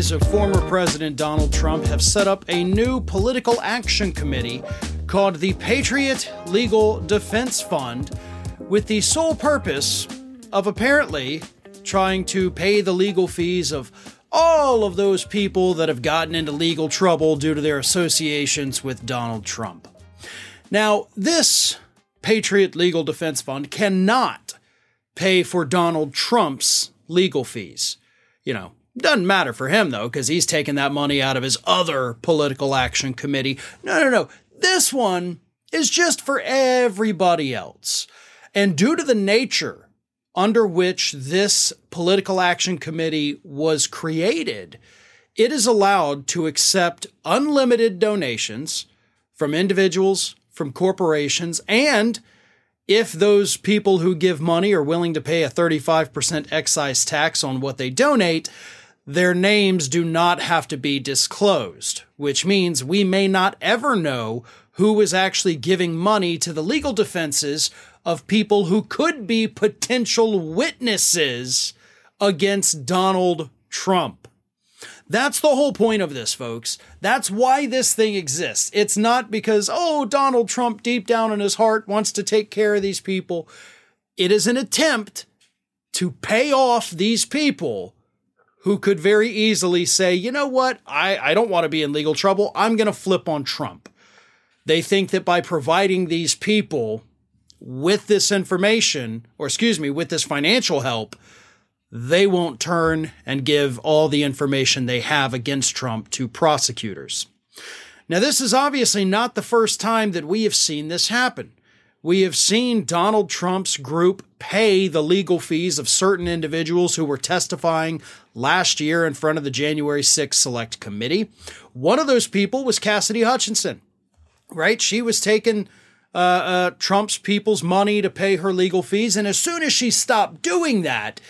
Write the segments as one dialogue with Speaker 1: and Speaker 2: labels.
Speaker 1: allies of former President Donald Trump have set up a new political action committee called the Patriot Legal Defense Fund with the sole purpose of apparently trying to pay the legal fees of all of those people that have gotten into legal trouble due to their associations with Donald Trump. Now, this Patriot Legal Defense Fund cannot pay for Donald Trump's legal fees. You know, doesn't matter for him though, because he's taking that money out of his other political action committee. No, no, no. This one is just for everybody else. And due to the nature under which this political action committee was created, it is allowed to accept unlimited donations from individuals, from corporations, and if those people who give money are willing to pay a 35% excise tax on what they donate, their names do not have to be disclosed, which means we may not ever know who is actually giving money to the legal defenses of people who could be potential witnesses against Donald Trump. That's the whole point of this, folks. That's why this thing exists. It's not because, oh, Donald Trump deep down in his heart wants to take care of these people. It is an attempt to pay off these people who could very easily say, you know what, I, I don't want to be in legal trouble. I'm going to flip on Trump. They think that by providing these people with this information, or excuse me, with this financial help, they won't turn and give all the information they have against Trump to prosecutors. Now, this is obviously not the first time that we have seen this happen. We have seen Donald Trump's group pay the legal fees of certain individuals who were testifying last year in front of the January 6th Select Committee. One of those people was Cassidy Hutchinson, right? She was taking uh, uh, Trump's people's money to pay her legal fees. And as soon as she stopped doing that,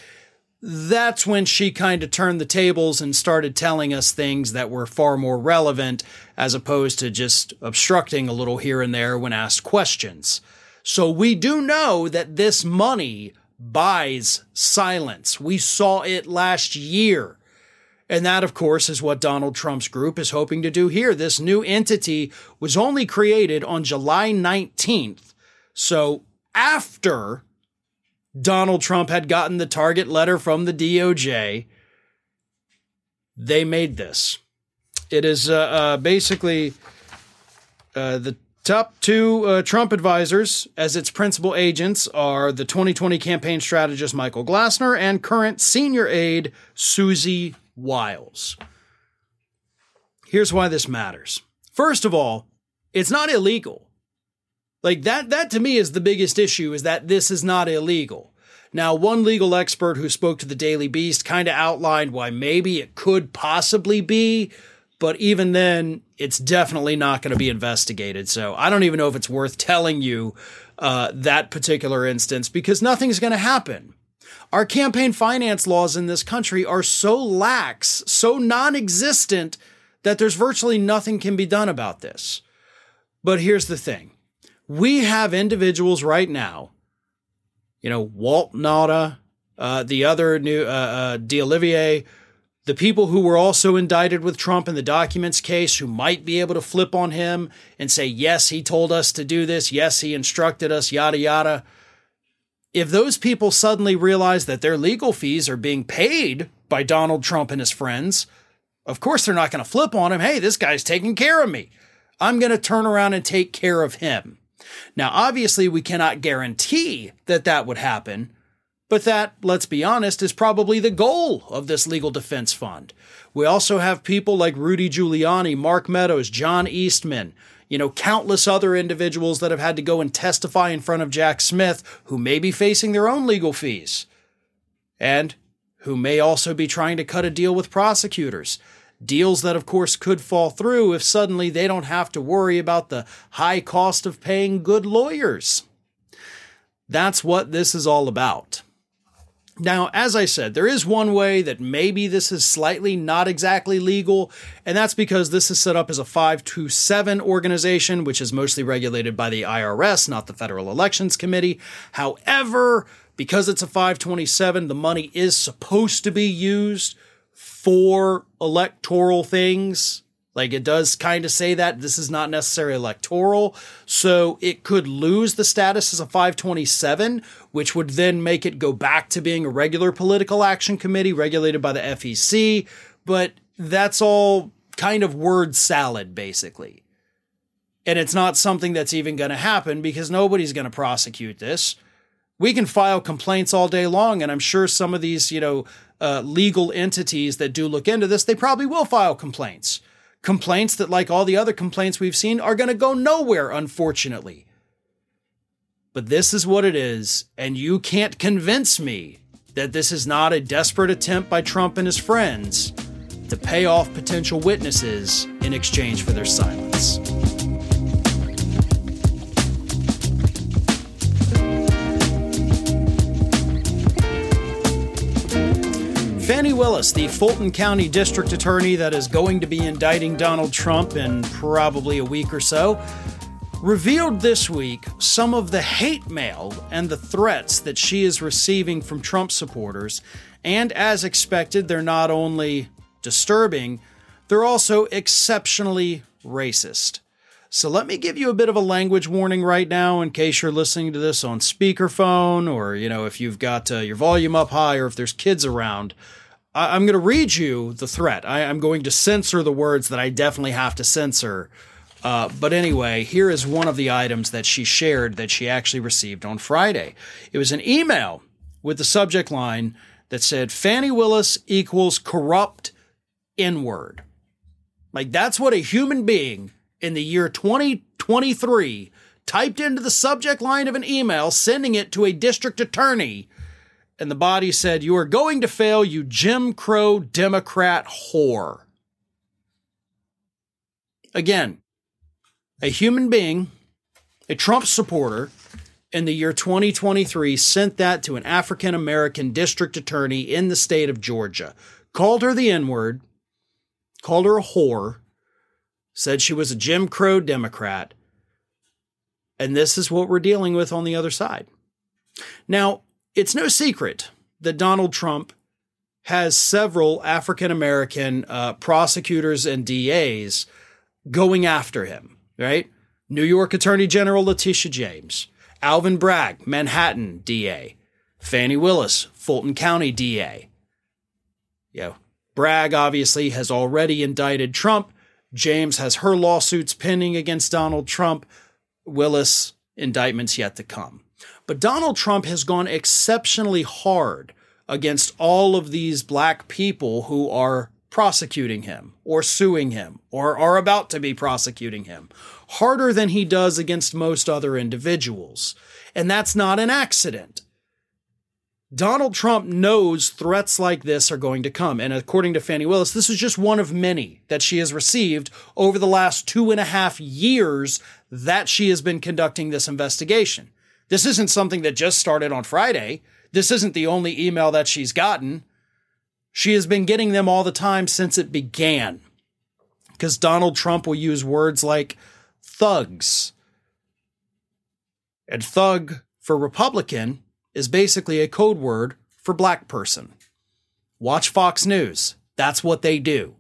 Speaker 1: that's when she kind of turned the tables and started telling us things that were far more relevant as opposed to just obstructing a little here and there when asked questions. So we do know that this money buys silence. We saw it last year. And that, of course, is what Donald Trump's group is hoping to do here. This new entity was only created on July 19th. So after Donald Trump had gotten the target letter from the DOJ, they made this. It is uh, uh, basically uh, the top two uh, Trump advisors as its principal agents are the 2020 campaign strategist Michael Glassner and current senior aide Susie Wiles. Here's why this matters. First of all, it's not illegal. Like that that to me is the biggest issue is that this is not illegal. Now, one legal expert who spoke to the Daily Beast kind of outlined why maybe it could possibly be, but even then, it's definitely not going to be investigated. So I don't even know if it's worth telling you uh, that particular instance because nothing's going to happen. Our campaign finance laws in this country are so lax, so non existent, that there's virtually nothing can be done about this. But here's the thing we have individuals right now, you know, Walt Nauta, uh, the other new uh, uh, De Oliveira, the people who were also indicted with Trump in the documents case who might be able to flip on him and say, yes, he told us to do this. Yes, he instructed us, yada, yada. If those people suddenly realize that their legal fees are being paid by Donald Trump and his friends, of course they're not going to flip on him. Hey, this guy's taking care of me. I'm going to turn around and take care of him. Now, obviously, we cannot guarantee that that would happen, but that, let's be honest, is probably the goal of this legal defense fund. We also have people like Rudy Giuliani, Mark Meadows, John Eastman, you know, countless other individuals that have had to go and testify in front of Jack Smith who may be facing their own legal fees and who may also be trying to cut a deal with prosecutors. Deals that, of course, could fall through if suddenly they don't have to worry about the high cost of paying good lawyers. That's what this is all about. Now, as I said, there is one way that maybe this is slightly not exactly legal, and that's because this is set up as a 527 organization, which is mostly regulated by the IRS, not the Federal Elections Committee. However, because it's a 527, the money is supposed to be used for electoral things. Like it does kind of say that this is not necessarily electoral. So it could lose the status as a 527, which would then make it go back to being a regular political action committee regulated by the FEC. But that's all kind of word salad, basically. And it's not something that's even going to happen because nobody's going to prosecute this. We can file complaints all day long, and I'm sure some of these, you know, uh, legal entities that do look into this, they probably will file complaints. Complaints that, like all the other complaints we've seen, are going to go nowhere, unfortunately. But this is what it is, and you can't convince me that this is not a desperate attempt by Trump and his friends to pay off potential witnesses in exchange for their silence. Willis, the Fulton County District Attorney that is going to be indicting Donald Trump in probably a week or so, revealed this week some of the hate mail and the threats that she is receiving from Trump supporters. And as expected, they're not only disturbing, they're also exceptionally racist. So let me give you a bit of a language warning right now in case you're listening to this on speakerphone or, you know, if you've got uh, your volume up high or if there's kids around. I- am going to read you the threat. I- am going to censor the words that I definitely have to censor. Uh, but anyway, here is one of the items that she shared that she actually received on Friday. It was an email with the subject line that said, Fani Willis equals corrupt N word. Like, that's what a human being in the year 2023 typed into the subject line of an email, sending it to a district attorney. And the body said, You are going to fail, you Jim Crow Democrat whore. Again, a human being, a Trump supporter, in the year 2023 sent that to an African American district attorney in the state of Georgia, called her the N word, called her a whore, said she was a Jim Crow Democrat. And this is what we're dealing with on the other side. Now, it's no secret that Donald Trump has several African American uh, prosecutors and DAs going after him, right? New York Attorney General Letitia James, Alvin Bragg, Manhattan DA, Fani Willis, Fulton County DA. You know, Bragg obviously has already indicted Trump James has her lawsuits pending against Donald Trump. Willis indictments yet to come. But Donald Trump has gone exceptionally hard against all of these black people who are prosecuting him or suing him or are about to be prosecuting him harder than he does against most other individuals. And that's not an accident. Donald Trump knows threats like this are going to come. And according to Fani Willis, this is just one of many that she has received over the last two and a half years that she has been conducting this investigation. This isn't something that just started on Friday. This isn't the only email that she's gotten. She has been getting them all the time since it began. Because Donald Trump will use words like thugs. And thug for Republican is basically a code word for black person. Watch Fox News. That's what they do.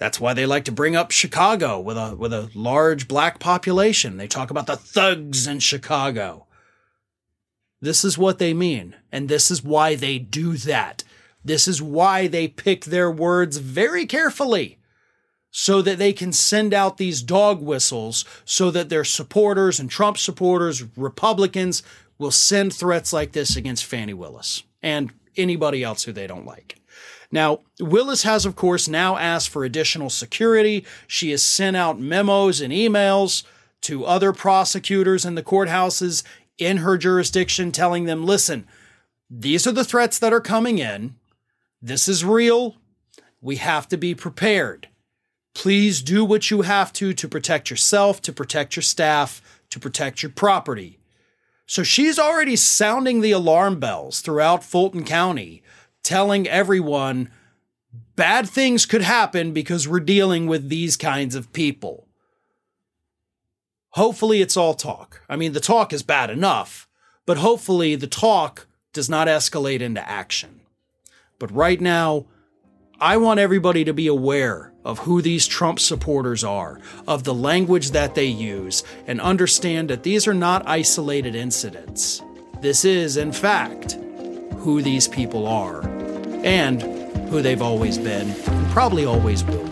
Speaker 1: That's why they like to bring up Chicago with a with a large black population. They talk about the thugs in Chicago. This is what they mean, and this is why they do that. This is why they pick their words very carefully so that they can send out these dog whistles so that their supporters and Trump supporters, Republicans will send threats like this against Fani Willis and anybody else who they don't like. Now, Willis has, of course, now asked for additional security. She has sent out memos and emails to other prosecutors in the courthouses in her jurisdiction telling them listen, these are the threats that are coming in. This is real. We have to be prepared. Please do what you have to to protect yourself, to protect your staff, to protect your property. So she's already sounding the alarm bells throughout Fulton County, telling everyone bad things could happen because we're dealing with these kinds of people. Hopefully, it's all talk. I mean, the talk is bad enough, but hopefully, the talk does not escalate into action. But right now, I want everybody to be aware of who these Trump supporters are, of the language that they use, and understand that these are not isolated incidents. This is, in fact, who these people are, and who they've always been, and probably always will be.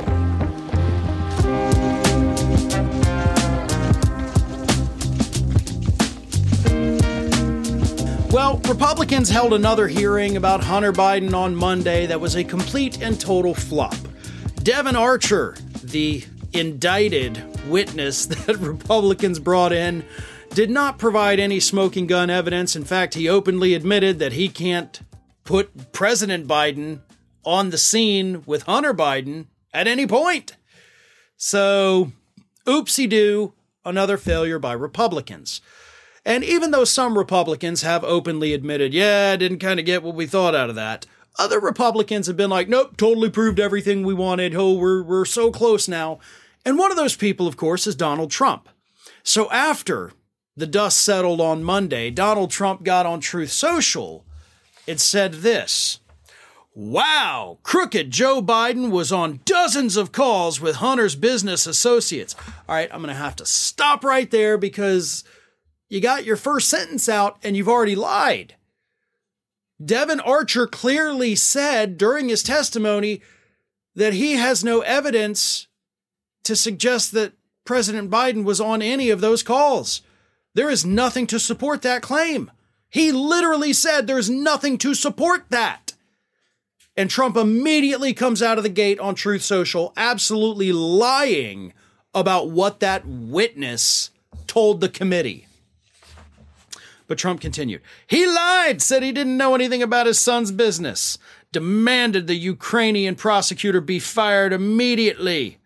Speaker 1: Well, Republicans held another hearing about Hunter Biden on Monday that was a complete and total flop. Devon Archer, the indicted witness that Republicans brought in, did not provide any smoking gun evidence. In fact, he openly admitted that he can't put President Biden on the scene with Hunter Biden at any point. So, oopsie doo, another failure by Republicans. And even though some Republicans have openly admitted, yeah, didn't kind of get what we thought out of that, other Republicans have been like, nope, totally proved everything we wanted. Oh, we're, we're so close now. And one of those people, of course, is Donald Trump. So after the dust settled on Monday, Donald Trump got on Truth Social and said this Wow, crooked Joe Biden was on dozens of calls with Hunter's business associates. All right, I'm going to have to stop right there because you got your first sentence out and you've already lied. Devon Archer clearly said during his testimony that he has no evidence to suggest that President Biden was on any of those calls. There is nothing to support that claim. He literally said there's nothing to support that. And Trump immediately comes out of the gate on Truth Social, absolutely lying about what that witness told the committee. But Trump continued. He lied, said he didn't know anything about his son's business, demanded the Ukrainian prosecutor be fired immediately.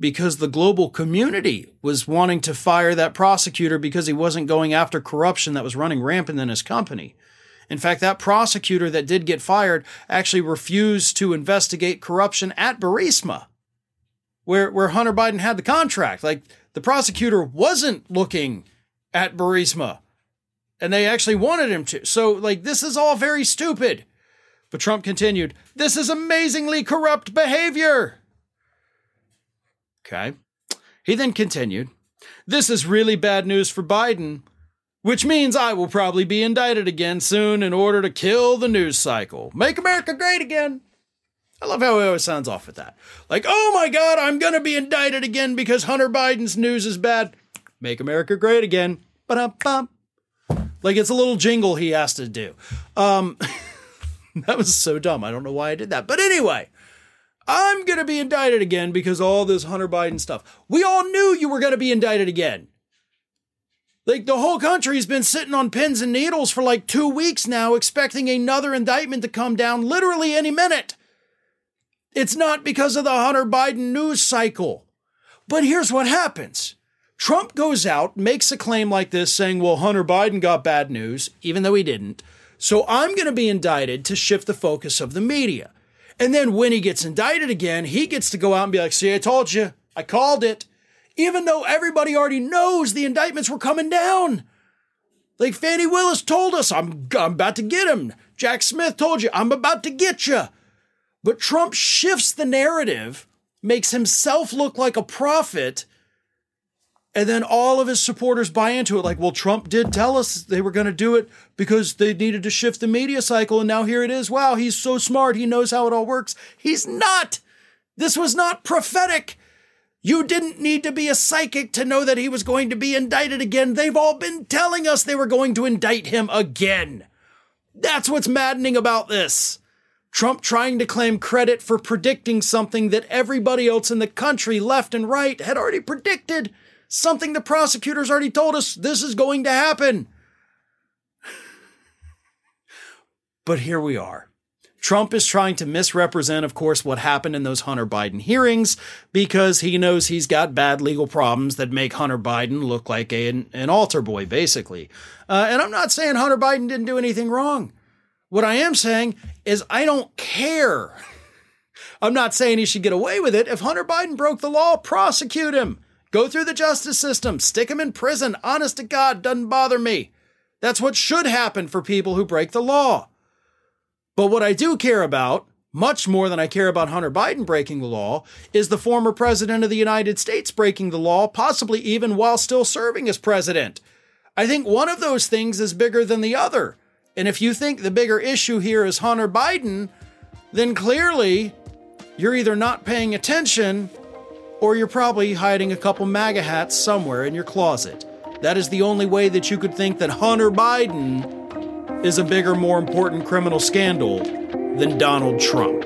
Speaker 1: Be- because the global community was wanting to fire that prosecutor because he wasn't going after corruption that was running rampant in his company. In fact, that prosecutor that did get fired actually refused to investigate corruption at Burisma, where, where Hunter Biden had the contract. Like, the prosecutor wasn't looking at Burisma. And they actually wanted him to. So, like, this is all very stupid. But Trump continued, This is amazingly corrupt behavior. Okay. He then continued, This is really bad news for Biden, which means I will probably be indicted again soon in order to kill the news cycle. Make America great again. I love how he always sounds off with that. Like, oh my God, I'm going to be indicted again because Hunter Biden's news is bad. Make America Great Again. Ba-dum-bum. Like it's a little jingle he has to do. Um, that was so dumb. I don't know why I did that. But anyway, I'm going to be indicted again because all this Hunter Biden stuff. We all knew you were going to be indicted again. Like the whole country's been sitting on pins and needles for like two weeks now, expecting another indictment to come down literally any minute. It's not because of the Hunter Biden news cycle. But here's what happens Trump goes out, makes a claim like this, saying, well, Hunter Biden got bad news, even though he didn't. So I'm going to be indicted to shift the focus of the media. And then when he gets indicted again, he gets to go out and be like, see, I told you, I called it. Even though everybody already knows the indictments were coming down. Like Fani Willis told us, I'm, I'm about to get him. Jack Smith told you, I'm about to get you. But Trump shifts the narrative, makes himself look like a prophet and then all of his supporters buy into it like, well, Trump did tell us they were going to do it because they needed to shift the media cycle. And now here it is. Wow, he's so smart. He knows how it all works. He's not. This was not prophetic. You didn't need to be a psychic to know that he was going to be indicted again. They've all been telling us they were going to indict him again. That's what's maddening about this. Trump trying to claim credit for predicting something that everybody else in the country, left and right, had already predicted something the prosecutors already told us this is going to happen. but here we are. Trump is trying to misrepresent, of course, what happened in those Hunter Biden hearings because he knows he's got bad legal problems that make Hunter Biden look like an, an altar boy, basically. Uh, and I'm not saying Hunter Biden didn't do anything wrong. What I am saying is I don't care. I'm not saying he should get away with it. If Hunter Biden broke the law, prosecute him. Go through the justice system, stick him in prison. Honest to God, doesn't bother me. That's what should happen for people who break the law. But what I do care about, much more than I care about Hunter Biden breaking the law, is the former president of the United States breaking the law, possibly even while still serving as president. I think one of those things is bigger than the other. And if you think the bigger issue here is Hunter Biden, then clearly you're either not paying attention or you're probably hiding a couple MAGA hats somewhere in your closet. That is the only way that you could think that Hunter Biden is a bigger, more important criminal scandal than Donald Trump.